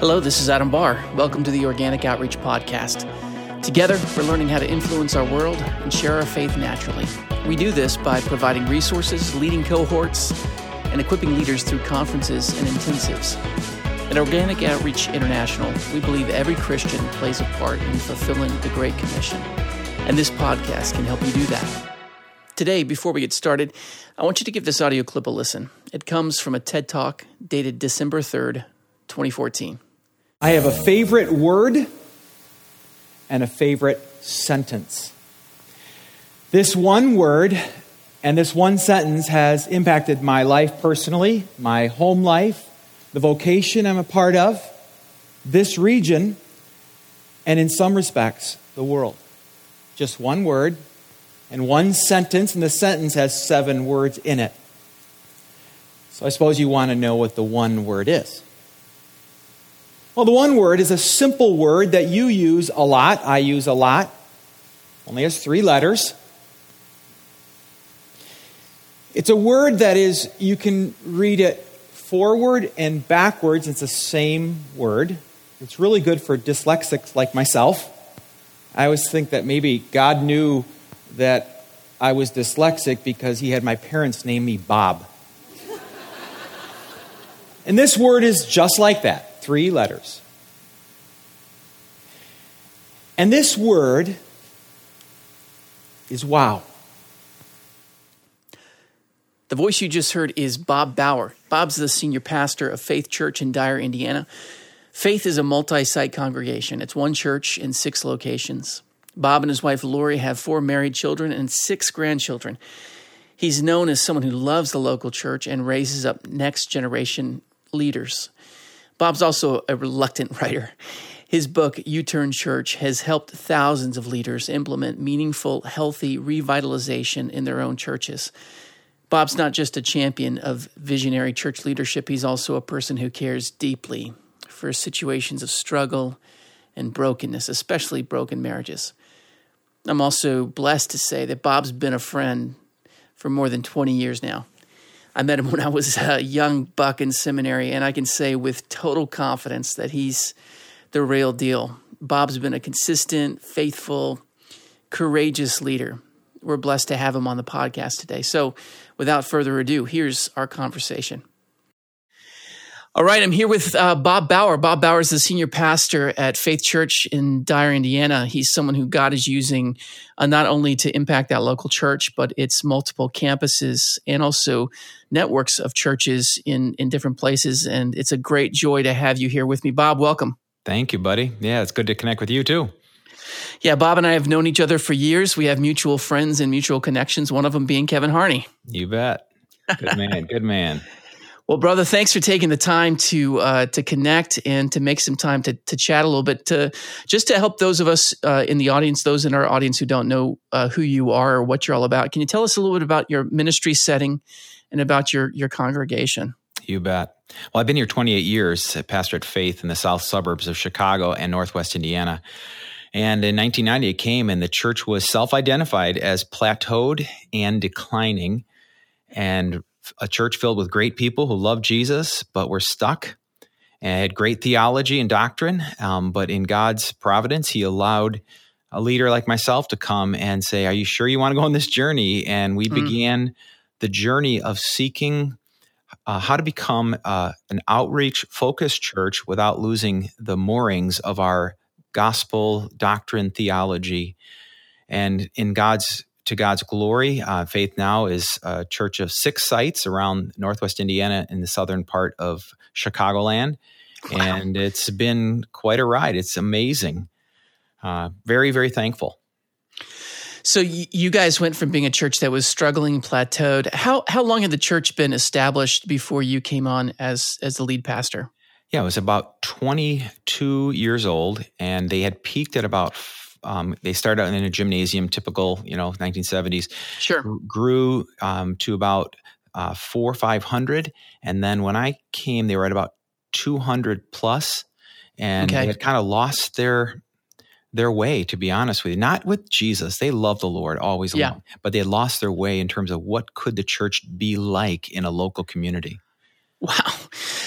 Hello, this is Adam Barr. Welcome to the Organic Outreach Podcast. Together, we're learning how to influence our world and share our faith naturally. We do this by providing resources, leading cohorts, and equipping leaders through conferences and intensives. At Organic Outreach International, we believe every Christian plays a part in fulfilling the Great Commission, and this podcast can help you do that. Today, before we get started, I want you to give this audio clip a listen. It comes from a TED Talk dated December 3rd, 2014. I have a favorite word and a favorite sentence. This one word and this one sentence has impacted my life personally, my home life, the vocation I'm a part of, this region, and in some respects, the world. Just one word and one sentence, and the sentence has seven words in it. So I suppose you want to know what the one word is. Well, the one word is a simple word that you use a lot. I use a lot. Only has three letters. It's a word that is, you can read it forward and backwards. It's the same word. It's really good for dyslexics like myself. I always think that maybe God knew that I was dyslexic because he had my parents name me Bob. and this word is just like that three letters. And this word is wow. The voice you just heard is Bob Bouwer. Bob's the senior pastor of Faith Church in Dyer, Indiana. Faith is a multi site congregation, it's one church in six locations. Bob and his wife Lori have four married children and six grandchildren. He's known as someone who loves the local church and raises up next generation leaders. Bob's also a reluctant writer. His book, U Turn Church, has helped thousands of leaders implement meaningful, healthy revitalization in their own churches. Bob's not just a champion of visionary church leadership, he's also a person who cares deeply for situations of struggle and brokenness, especially broken marriages. I'm also blessed to say that Bob's been a friend for more than 20 years now. I met him when I was a young buck in seminary, and I can say with total confidence that he's the real deal. Bob's been a consistent, faithful, courageous leader. We're blessed to have him on the podcast today. So, without further ado, here's our conversation. All right, I'm here with uh, Bob Bouwer. Bob Bouwer is the senior pastor at Faith Church in Dyer, Indiana. He's someone who God is using uh, not only to impact that local church, but its multiple campuses and also networks of churches in in different places. And it's a great joy to have you here with me, Bob. Welcome. Thank you, buddy. Yeah, it's good to connect with you too. Yeah, Bob and I have known each other for years. We have mutual friends and mutual connections. One of them being Kevin Harney. You bet. Good man. good man. Well, brother, thanks for taking the time to uh, to connect and to make some time to to chat a little bit to just to help those of us uh, in the audience, those in our audience who don't know uh, who you are or what you're all about. Can you tell us a little bit about your ministry setting and about your your congregation? You bet. Well, I've been here 28 years, pastor at Faith in the south suburbs of Chicago and Northwest Indiana. And in 1990, it came, and the church was self identified as plateaued and declining. And a church filled with great people who loved Jesus, but were stuck and had great theology and doctrine. Um, but in God's providence, He allowed a leader like myself to come and say, Are you sure you want to go on this journey? And we mm. began the journey of seeking uh, how to become uh, an outreach focused church without losing the moorings of our gospel doctrine theology. And in God's to God's glory. Uh, Faith Now is a church of six sites around Northwest Indiana in the southern part of Chicagoland. Wow. And it's been quite a ride. It's amazing. Uh, very, very thankful. So you guys went from being a church that was struggling, plateaued. How how long had the church been established before you came on as as the lead pastor? Yeah, it was about 22 years old, and they had peaked at about um, they started out in a gymnasium, typical, you know, 1970s. Sure. Grew um, to about uh, four or 500. And then when I came, they were at about 200 plus, and okay. they had kind of lost their their way, to be honest with you. Not with Jesus. They love the Lord always yeah. along, but they had lost their way in terms of what could the church be like in a local community. Wow.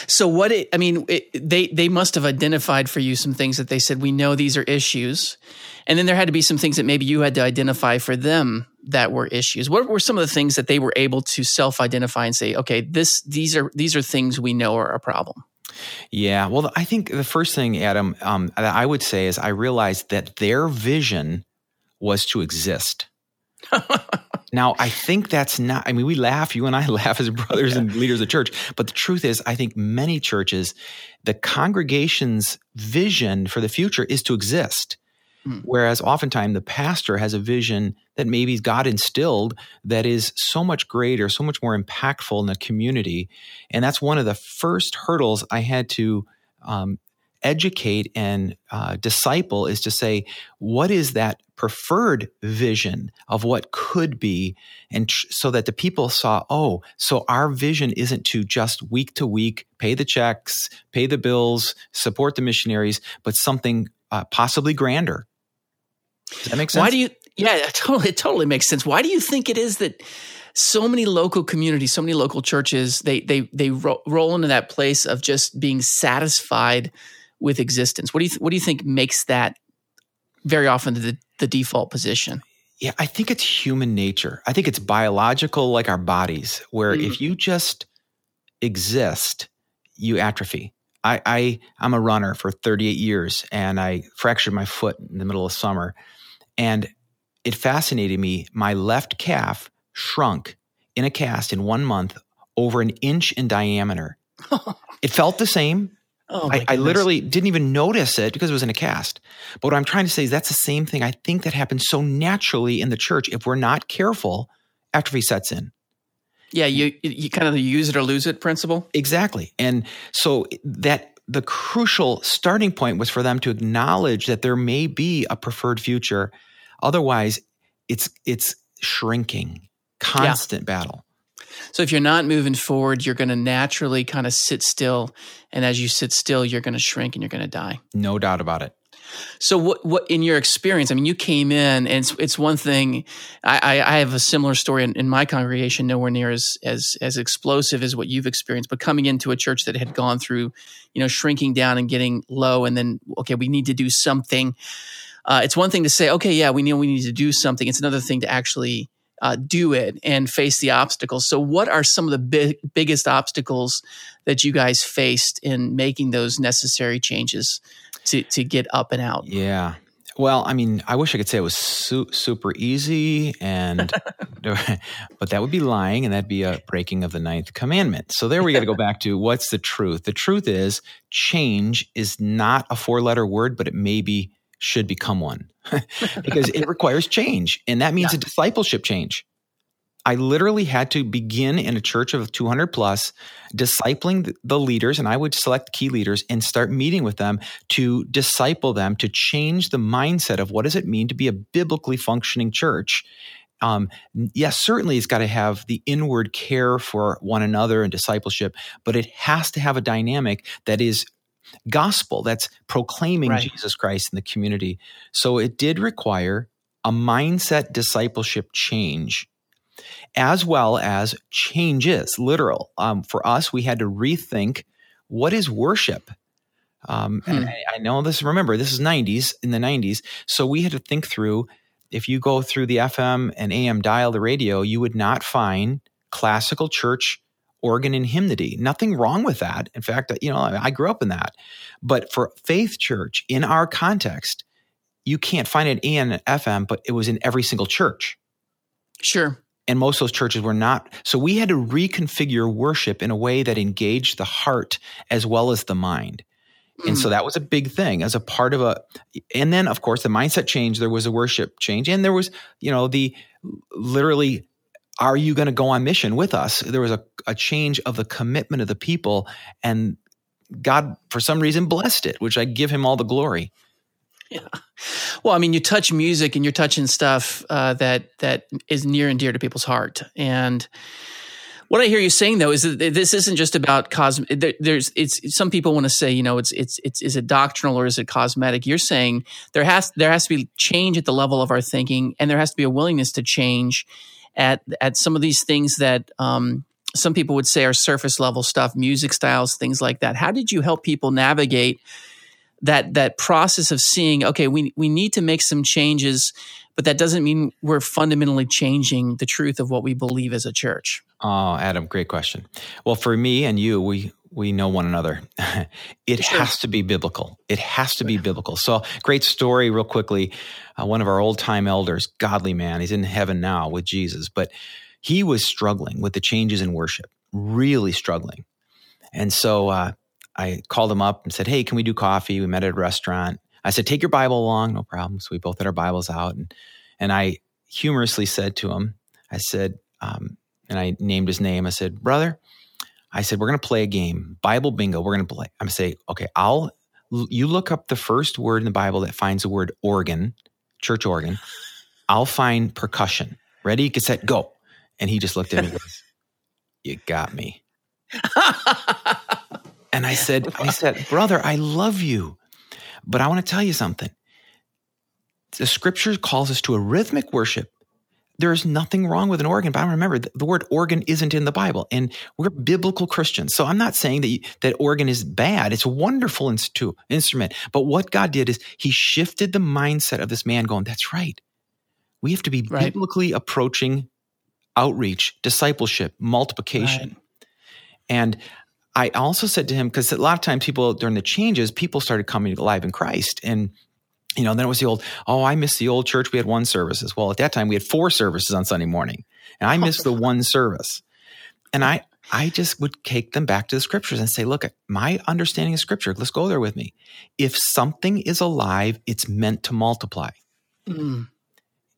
So what it, I mean, it, they they must have identified for you some things that they said we know these are issues, and then there had to be some things that maybe you had to identify for them that were issues. What were some of the things that they were able to self-identify and say, okay, this these are these are things we know are a problem. Yeah. Well, I think the first thing, Adam, um, that I would say is I realized that their vision was to exist. Now, I think that's not, I mean, we laugh, you and I laugh as brothers yeah. and leaders of church, but the truth is, I think many churches, the congregation's vision for the future is to exist. Hmm. Whereas oftentimes the pastor has a vision that maybe God instilled that is so much greater, so much more impactful in the community. And that's one of the first hurdles I had to um, educate and uh, disciple is to say, what is that preferred vision of what could be? And tr- so that the people saw, oh, so our vision isn't to just week to week pay the checks, pay the bills, support the missionaries, but something uh, possibly grander. Does that make sense? Why do you? Yeah, it totally, it totally makes sense. Why do you think it is that so many local communities, so many local churches, they they they ro- roll into that place of just being satisfied with existence? What do you th- what do you think makes that very often the the default position? Yeah, I think it's human nature. I think it's biological, like our bodies, where mm. if you just exist, you atrophy. I, I I'm a runner for 38 years, and I fractured my foot in the middle of summer, and it fascinated me. My left calf shrunk in a cast in one month over an inch in diameter. it felt the same. Oh I, I, literally didn't even notice it because it was in a cast. But what I'm trying to say is that's the same thing. I think that happens so naturally in the church. If we're not careful, atrophy sets in. Yeah, you you kind of the use it or lose it principle. Exactly. And so that the crucial starting point was for them to acknowledge that there may be a preferred future. Otherwise, it's it's shrinking, constant yeah. battle. So if you're not moving forward, you're going to naturally kind of sit still, and as you sit still, you're going to shrink and you're going to die. No doubt about it. So what what in your experience? I mean, you came in, and it's it's one thing. I, I have a similar story in, in, my congregation, nowhere near as as as explosive as what you've experienced. But coming into a church that had gone through, you know, shrinking down and getting low, and then okay, we need to do something. Uh, it's one thing to say, okay, yeah, we know we need to do something. It's another thing to actually uh, do it and face the obstacles. So, what are some of the big, biggest obstacles that you guys faced in making those necessary changes to to get up and out? Yeah. Well, I mean, I wish I could say it was su- super easy, and but that would be lying, and that'd be a breaking of the ninth commandment. So there we got to go back to what's the truth. The truth is, change is not a four-letter word, but it maybe should become one. because it requires change. And that means yeah. a discipleship change. I literally had to begin in a church of 200 plus, discipling the leaders, and I would select key leaders and start meeting with them to disciple them to change the mindset of what does it mean to be a biblically functioning church. Um, yes, certainly it's got to have the inward care for one another and discipleship, but it has to have a dynamic that is gospel that's proclaiming right. Jesus Christ in the community. So it did require a mindset discipleship change as well as changes, literal. Um, for us, we had to rethink what is worship. Um, hmm. And I, I know this, remember, this is 90s, in the 90s. So we had to think through if you go through the FM and AM dial, the radio, you would not find classical church organ and hymnody. Nothing wrong with that. In fact, you know, I grew up in that. But for faith church in our context, you can't find it in FM, but it was in every single church. Sure. And most of those churches were not. So we had to reconfigure worship in a way that engaged the heart as well as the mind. And so hmm. that was a big thing as a part of a, and then of course the mindset change, there was a worship change and there was, you know, the literally are you going to go on mission with us? There was a, a change of the commitment of the people, and God, for some reason, blessed it, which I give him all the glory. Yeah. Well, I mean, you touch music and you're touching stuff uh, that that is near and dear to people's heart. And what I hear you saying though is that this isn't just about cosmetic. There, there's it's some people want to say, you know, it's it's it's is it doctrinal or is it cosmetic? You're saying there has there has to be change at the level of our thinking, and there has to be a willingness to change at at some of these things that um, some people would say are surface level stuff, music styles, things like that. How did you help people navigate that that process of seeing, okay, we we need to make some changes, but that doesn't mean we're fundamentally changing the truth of what we believe as a church? Oh, Adam, great question. Well, for me and you, we we know one another. it sure. has to be biblical. It has to be biblical. So, great story, real quickly. Uh, one of our old time elders, godly man, he's in heaven now with Jesus, but he was struggling with the changes in worship, really struggling. And so uh, I called him up and said, Hey, can we do coffee? We met at a restaurant. I said, Take your Bible along, no problem. So we both had our Bibles out. And, and I humorously said to him, I said, um, and I named his name. I said, Brother, I said, we're going to play a game, Bible bingo. We're going to play. I'm going to say, okay, I'll, you look up the first word in the Bible that finds the word organ, church organ. I'll find percussion. Ready, get set, go. And he just looked at me and goes, You got me. and I said, I said, brother, I love you. But I want to tell you something. The scripture calls us to a rhythmic worship there is nothing wrong with an organ, but I remember the word organ isn't in the Bible, and we're biblical Christians. So I'm not saying that you, that organ is bad. It's a wonderful instrument. But what God did is He shifted the mindset of this man, going, "That's right. We have to be right. biblically approaching outreach, discipleship, multiplication." Right. And I also said to him because a lot of times people during the changes, people started coming alive in Christ, and you know, then it was the old, oh, I miss the old church. We had one services. Well, at that time we had four services on Sunday morning. And I missed the one service. And I I just would take them back to the scriptures and say, look, my understanding of scripture, let's go there with me. If something is alive, it's meant to multiply. Mm.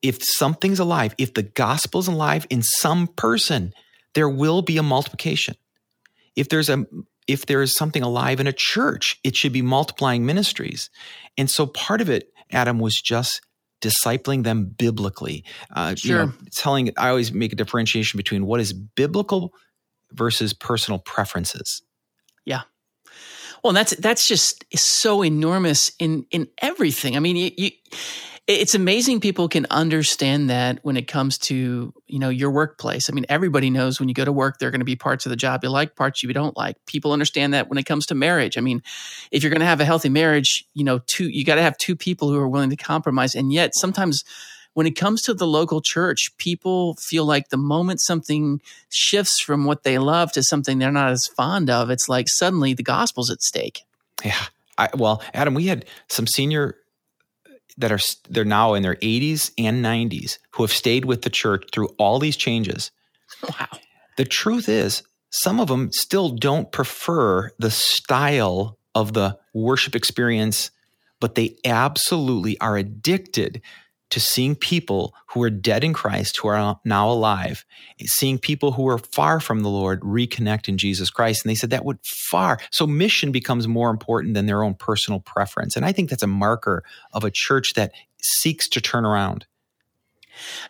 If something's alive, if the gospel's alive in some person, there will be a multiplication. If there's a if there is something alive in a church, it should be multiplying ministries. And so part of it, Adam, was just discipling them biblically. Uh, sure. You know, telling, I always make a differentiation between what is biblical versus personal preferences. Yeah. Well, that's that's just so enormous in in everything. I mean, you, you it's amazing people can understand that when it comes to you know your workplace. I mean everybody knows when you go to work there are going to be parts of the job you like parts you don't like. People understand that when it comes to marriage. I mean if you're going to have a healthy marriage you know two you got to have two people who are willing to compromise. And yet sometimes when it comes to the local church people feel like the moment something shifts from what they love to something they're not as fond of it's like suddenly the gospel's at stake. Yeah. I, well adam we had some senior that are they're now in their 80s and 90s who have stayed with the church through all these changes. Wow. The truth is, some of them still don't prefer the style of the worship experience, but they absolutely are addicted to seeing people who are dead in Christ, who are now alive, seeing people who are far from the Lord reconnect in Jesus Christ. And they said that would far. So mission becomes more important than their own personal preference. And I think that's a marker of a church that seeks to turn around.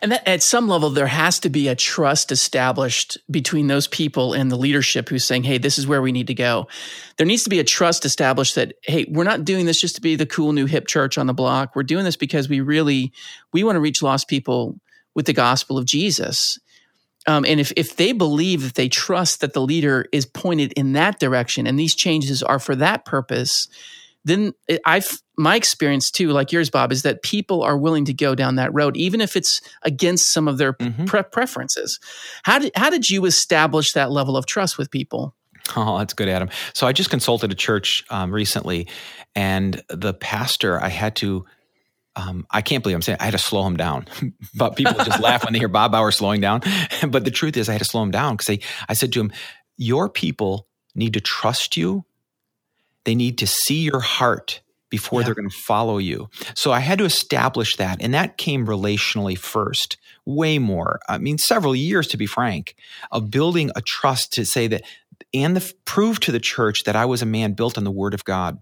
And that at some level, there has to be a trust established between those people and the leadership who's saying, Hey, this is where we need to go. There needs to be a trust established that, Hey, we're not doing this just to be the cool new hip church on the block. We're doing this because we really, we want to reach lost people with the gospel of Jesus. Um, and if, if they believe that they trust that the leader is pointed in that direction and these changes are for that purpose, then I've my experience too, like yours, Bob, is that people are willing to go down that road, even if it's against some of their mm-hmm. pre- preferences. How did how did you establish that level of trust with people? Oh, that's good, Adam. So I just consulted a church um, recently, and the pastor I had to. Um, I can't believe I'm saying I had to slow him down, but people just laugh when they hear Bob Bouwer slowing down. but the truth is, I had to slow him down because I said to him, "Your people need to trust you they need to see your heart before yeah. they're going to follow you. So I had to establish that. And that came relationally first, way more. I mean, several years, to be frank, of building a trust to say that and the, prove to the church that I was a man built on the word of God.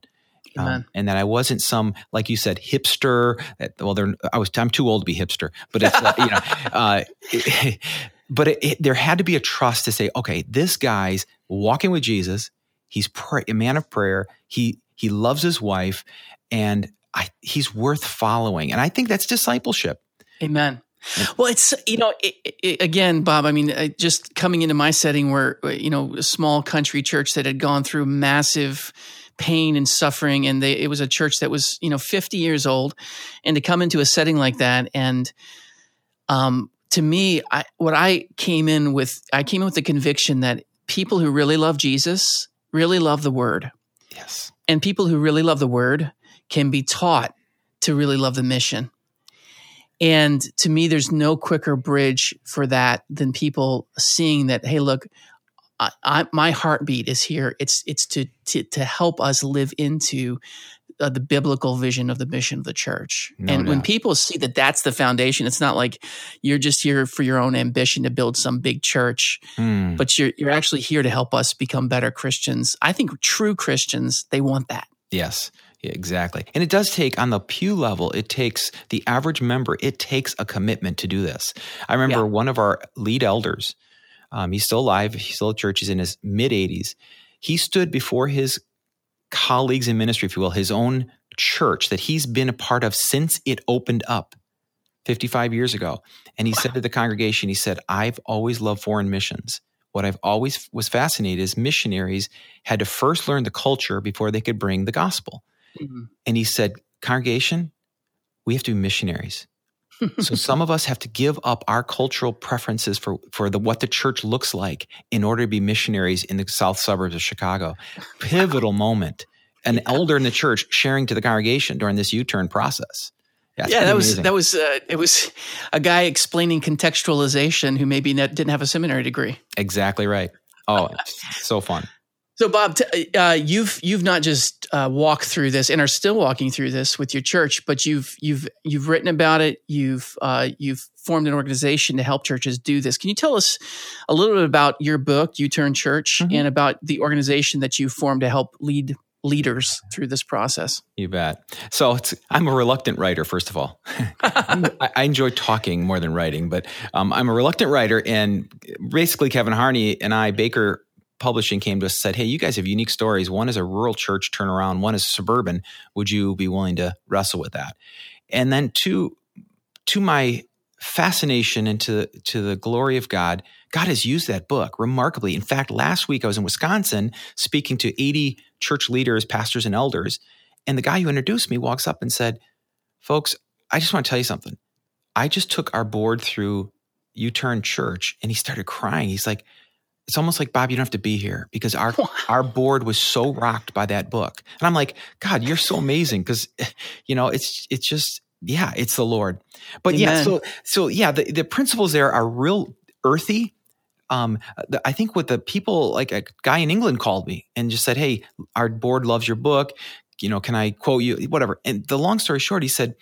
Um, and that I wasn't some, like you said, hipster. Well, I was, I'm too old to be hipster, but it's, uh, you know, uh, it, but it, it, there had to be a trust to say, okay, this guy's walking with Jesus. He's pray, a man of prayer. He he loves his wife, and I, he's worth following. And I think that's discipleship. Amen. Well, it's you know it, it, again, Bob. I mean, just coming into my setting where you know a small country church that had gone through massive pain and suffering, and they, it was a church that was you know 50 years old, and to come into a setting like that, and um, to me, I, what I came in with, I came in with the conviction that people who really love Jesus really love the Word. Yes, and people who really love the Word can be taught to really love the mission. And to me, there's no quicker bridge for that than people seeing that, hey, look, I, I, my heartbeat is here. It's it's to to, to help us live into uh, the biblical vision of the mission of the church. No and doubt. when people see that that's the foundation, it's not like you're just here for your own ambition to build some big church, mm. but you're you're actually here to help us become better Christians. I think true Christians they want that. Yes. exactly. And it does take on the pew level, it takes the average member, it takes a commitment to do this. I remember yeah. one of our lead elders um, he's still alive. He's still at church. He's in his mid 80s. He stood before his colleagues in ministry, if you will, his own church that he's been a part of since it opened up 55 years ago. And he said to the congregation, he said, I've always loved foreign missions. What I've always was fascinated is missionaries had to first learn the culture before they could bring the gospel. Mm-hmm. And he said, congregation, we have to be missionaries so some of us have to give up our cultural preferences for for the what the church looks like in order to be missionaries in the south suburbs of Chicago. Pivotal moment. An elder in the church sharing to the congregation during this U-turn process. Yeah, yeah that was that was uh, it was a guy explaining contextualization who maybe didn't have a seminary degree. Exactly right. Oh, so fun. So, Bob, t- uh, you've you've not just uh, walked through this and are still walking through this with your church, but you've you've you've written about it. You've uh, you've formed an organization to help churches do this. Can you tell us a little bit about your book, U Turn Church, mm-hmm. and about the organization that you formed to help lead leaders through this process? You bet. So I'm a reluctant writer, first of all. I, I, enjoy talking more than writing, but um, I'm a reluctant writer. And basically, Kevin Harney and I, Baker Publishing came to us and said, Hey, you guys have unique stories. One is a rural church turnaround, one is suburban. Would you be willing to wrestle with that? And then to to my fascination and to, to the glory of God, God has used that book remarkably. In fact, last week I was in Wisconsin speaking to 80 church leaders, pastors, and elders. And the guy who introduced me walks up and said, Folks, I just want to tell you something. I just took our board through U Turn Church and he started crying. He's like, it's almost like Bob, you don't have to be here because our our board was so rocked by that book, and I'm like, God, you're so amazing because, you know, it's it's just yeah, it's the Lord. But Amen. yeah, so so yeah, the the principles there are real earthy. Um, the, I think what the people like a guy in England called me and just said, "Hey, our board loves your book. You know, can I quote you? Whatever." And the long story short, he said,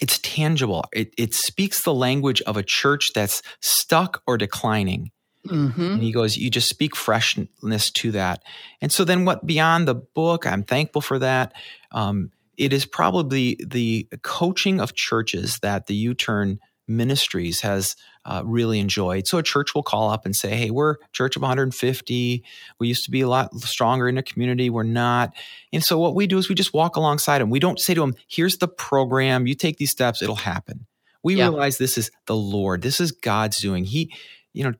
"It's tangible. It, it speaks the language of a church that's stuck or declining." Mm-hmm. And he goes, You just speak freshness to that. And so then, what beyond the book, I'm thankful for that. Um, it is probably the coaching of churches that the U Turn Ministries has uh, really enjoyed. So a church will call up and say, "Hey, we're church of 150. We used to be a lot stronger in the community. We're not." And so what we do is we just walk alongside them. We don't say to them, "Here's the program. You take these steps, it'll happen." We yeah. realize this is the Lord. This is God's doing. He, you know,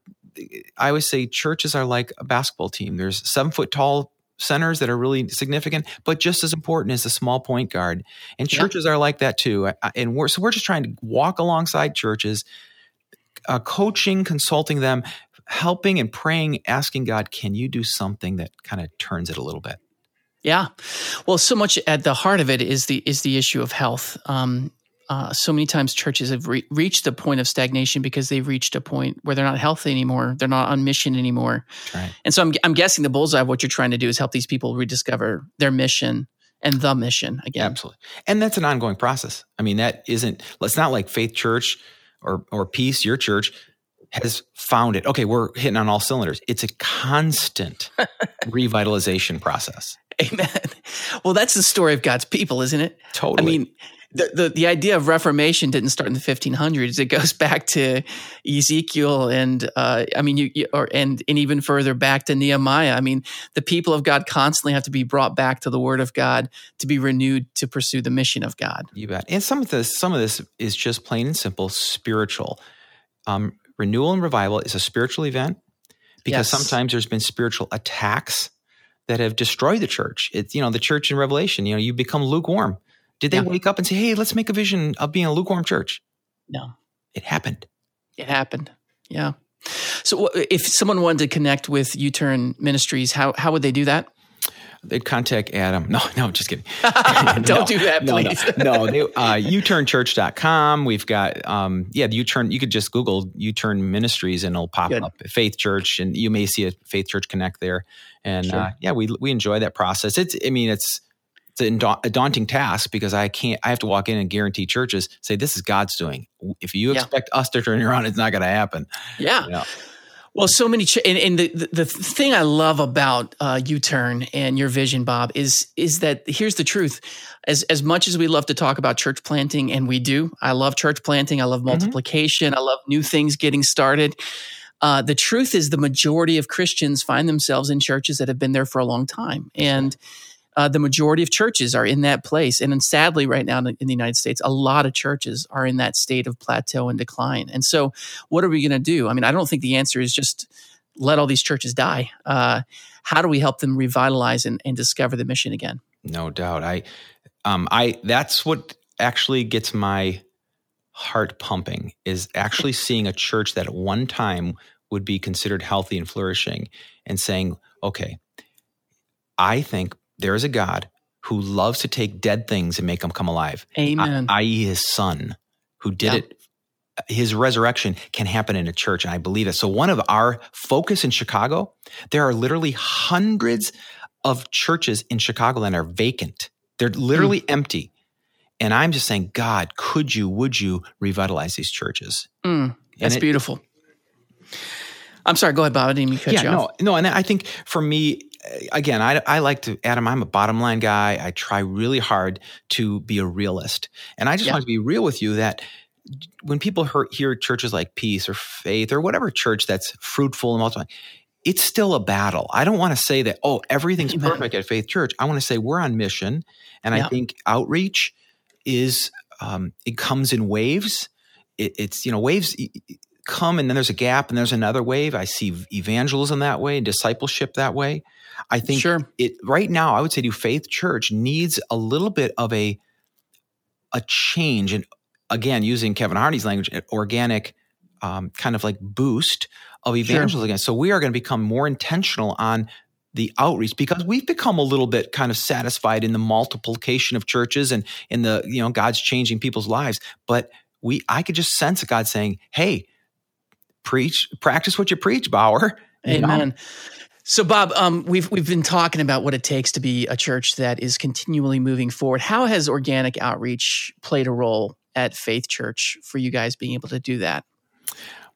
I always say churches are like a basketball team. There's seven foot tall centers that are really significant, but just as important is a small point guard. And churches yeah. are like that too. And we're so we're just trying to walk alongside churches, uh, coaching, consulting them, helping and praying, asking God, can you do something that kind of turns it a little bit? Yeah, well, so much at the heart of it is the is the issue of health. Um, uh, so many times churches have re- reached the point of stagnation because they've reached a point where they're not healthy anymore. They're not on mission anymore. Right. And so I'm, I'm guessing the bullseye of what you're trying to do is help these people rediscover their mission and the mission again. Absolutely. And that's an ongoing process. I mean, that isn't, it's not like Faith Church or, or Peace, your church has found it. Okay, we're hitting on all cylinders. It's a constant revitalization process. Amen. Well, that's the story of God's people, isn't it? Totally. I mean, the, the, the idea of Reformation didn't start in the 1500s. It goes back to Ezekiel and uh, I mean, you, you, or and and even further back to Nehemiah. I mean, the people of God constantly have to be brought back to the Word of God to be renewed to pursue the mission of God. You bet. And some of this, some of this is just plain and simple spiritual. Um, renewal and revival is a spiritual event because yes. sometimes there's been spiritual attacks that have destroyed the church. It's you know the church in Revelation. You know, you become lukewarm did they wake up and say, "Hey, let's make a vision of being a lukewarm church"? No, it happened. It happened. Yeah. So, if someone wanted to connect with U Turn Ministries, how how would they do that? They'd contact Adam. No, no, I'm just kidding. Don't no, do that, please. No, no. no they, uh, uturnchurch.com. We've got, um, yeah, the U-Turn. You could just Google U-Turn Ministries and it'll pop Good. up Faith Church, and you may see a Faith Church Connect there. And sure. uh, yeah, we we enjoy that process. It's, I mean, it's it's a daunting task because I can't. I have to walk in and guarantee churches say this is God's doing. If you yeah. expect us to turn around, it's not going to happen. Yeah. You know? Well, so many, ch- and, and, the, the, the thing I love about uh, U-Turn and your vision, Bob, is is that here's the truth. As as much as we love to talk about church planting, and we do, I love church planting. I love mm-hmm. multiplication. Mm-hmm. I love new things getting started. Uh, the truth is, the majority of Christians find themselves in churches that have been there for a long time, and uh, the majority of churches are in that place. And then sadly, right now in the United States, a lot of churches are in that state of plateau and decline. And so, what are we going to do? I mean, I don't think the answer is just let all these churches die. Uh, how do we help them revitalize and, and discover the mission again? No doubt. I, um, I, that's what actually gets my heart pumping is actually seeing a church that at one time would be considered healthy and flourishing and saying, okay, I think there is a God who loves to take dead things and make them come alive. Amen. I.e., his son who did it. His resurrection can happen in a church, and I believe it. So, one of our focus in Chicago, there are literally hundreds of churches in Chicago that are vacant. They're literally mm. empty. And I'm just saying, God, could you, would you revitalize these churches? Mm. That's it, beautiful. I'm sorry, go ahead, Bob. I didn't mean to cut yeah, you no. No, and I think for me, again, I, I like to, Adam, I'm a bottom line guy. I try really hard to be a realist. And I just yeah. want to be real with you that when people hear, hear churches like Peace or Faith or whatever church that's fruitful and multiplying, it's still a battle. I don't want to say that, oh, everything's perfect at Faith Church. I want to say we're on mission. And yeah. I think outreach is, um, it comes in waves. It, it's, you know, waves come and then there's a gap and there's another wave. I see evangelism that way discipleship that way. I think sure. it right now, I would say to Faith Church needs a little bit of a a change, and again, using Kevin Harney's language, an organic um, kind of like boost of evangelism sure. again. So we are going to become more intentional on the outreach because we've become a little bit kind of satisfied in the multiplication of churches and in the you know God's changing people's lives, but we I could just sense God saying, "Hey, preach, practice what you preach, Bouwer." Amen. So, Bob, um, we've we've been talking about what it takes to be a church that is continually moving forward. How has organic outreach played a role at Faith Church for you guys being able to do that?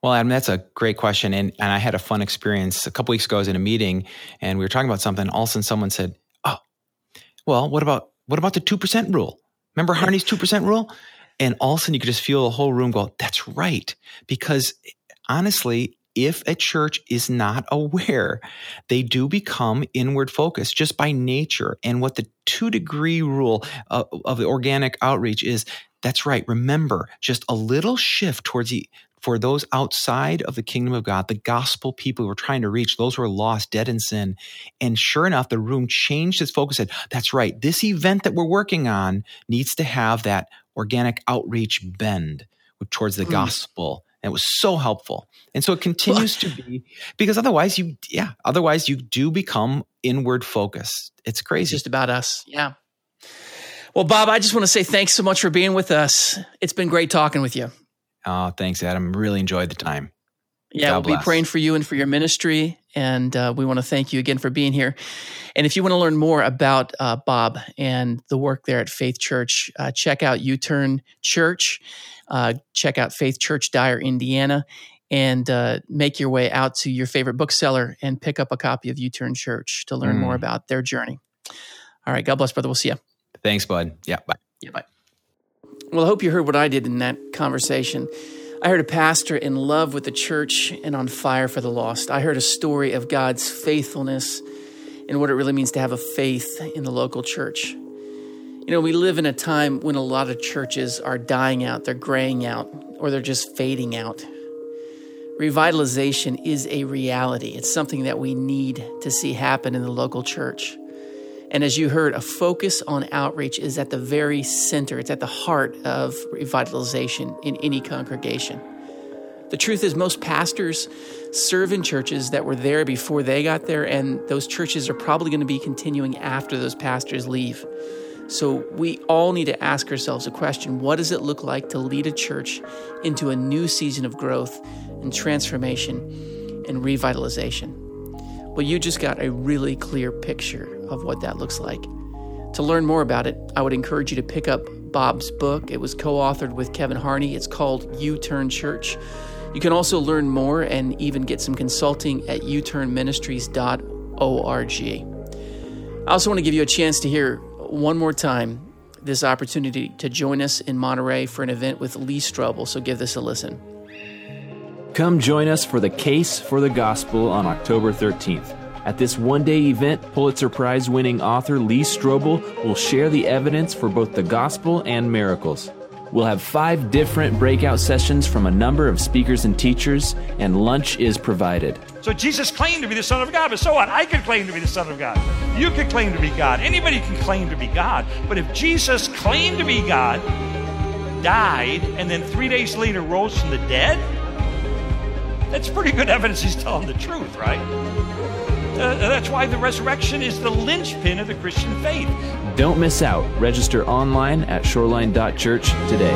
Well, Adam, that's a great question, and and I had a fun experience a couple weeks ago. I was in a meeting, and we were talking about something. All of a sudden, someone said, "Oh, well, what about what about the two percent rule? Remember Harney's two percent rule?" And all of a sudden, you could just feel the whole room go, "That's right," because honestly, if a church is not aware, they do become inward focused just by nature. And what the two degree rule of, of the organic outreach is that's right. Remember, just a little shift towards the for those outside of the kingdom of God, the gospel people we're trying to reach, those who are lost, dead in sin. And sure enough, the room changed its focus. Said, that's right. This event that we're working on needs to have that organic outreach bend towards the mm. gospel and it was so helpful. And so it continues to be because otherwise you, yeah, otherwise you do become inward focused. It's crazy. It's just about us. Yeah. Well, Bob, I just want to say thanks so much for being with us. It's been great talking with you. Oh, thanks, Adam. Really enjoyed the time. Yeah, God we'll bless. be praying for you and for your ministry. And uh, we want to thank you again for being here. And if you want to learn more about uh, Bob and the work there at Faith Church, uh, check out U Turn Church. Uh, check out Faith Church Dyer, Indiana, and uh, make your way out to your favorite bookseller and pick up a copy of U Turn Church to learn mm. more about their journey. All right. God bless, brother. We'll see you. Thanks, bud. Yeah. Bye. Yeah. Bye. Well, I hope you heard what I did in that conversation. I heard a pastor in love with the church and on fire for the lost. I heard a story of God's faithfulness and what it really means to have a faith in the local church. You know, we live in a time when a lot of churches are dying out, they're graying out, or they're just fading out. Revitalization is a reality. It's something that we need to see happen in the local church. And as you heard, a focus on outreach is at the very center, it's at the heart of revitalization in any congregation. The truth is, most pastors serve in churches that were there before they got there, and those churches are probably going to be continuing after those pastors leave. So we all need to ask ourselves a question what does it look like to lead a church into a new season of growth and transformation and revitalization? Well, you just got a really clear picture of what that looks like. To learn more about it, I would encourage you to pick up Bob's book. It was co authored with Kevin Harney. It's called U Turn Church. You can also learn more and even get some consulting at uturnministries.org. I also want to give you a chance to hear one more time this opportunity to join us in Monterey for an event with Lee Strobel, so give this a listen. Come join us for the Case for the Gospel on October 13th. At this one day event, Pulitzer Prize winning author Lee Strobel will share the evidence for both the gospel and miracles. We'll have five different breakout sessions from a number of speakers and teachers, and lunch is provided. So Jesus claimed to be the Son of God, but so what? I could claim to be the Son of God. You could claim to be God. Anybody can claim to be God. But if Jesus claimed to be God, died, and then three days later rose from the dead, that's pretty good evidence he's telling the truth, right? Uh, that's why the resurrection is the linchpin of the Christian faith. Don't miss out. Register online at shoreline.church today.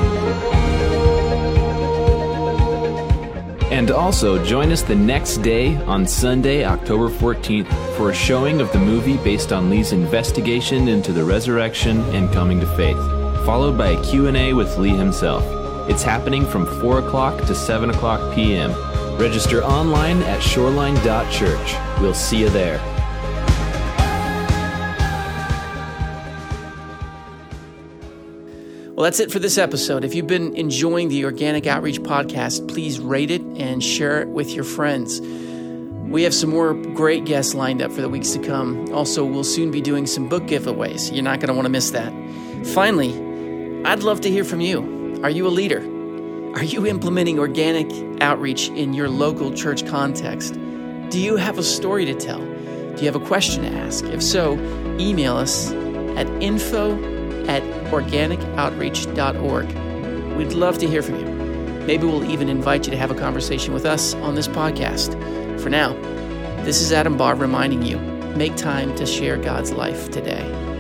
And also join us the next day on Sunday, October 14th for a showing of the movie based on Lee's investigation into the resurrection and coming to faith, followed by a Q&A with Lee himself. It's happening from 4 o'clock to 7 o'clock p.m. Register online at shoreline.church. We'll see you there. Well, that's it for this episode. If you've been enjoying the Organic Outreach podcast, please rate it and share it with your friends. We have some more great guests lined up for the weeks to come. Also, we'll soon be doing some book giveaways. You're not going to want to miss that. Finally, I'd love to hear from you. Are you a leader? Are you implementing organic outreach in your local church context? Do you have a story to tell? Do you have a question to ask? If so, email us at info at organicoutreach.org. We'd love to hear from you. Maybe we'll even invite you to have a conversation with us on this podcast. For now, this is Adam Barr reminding you make time to share God's life today.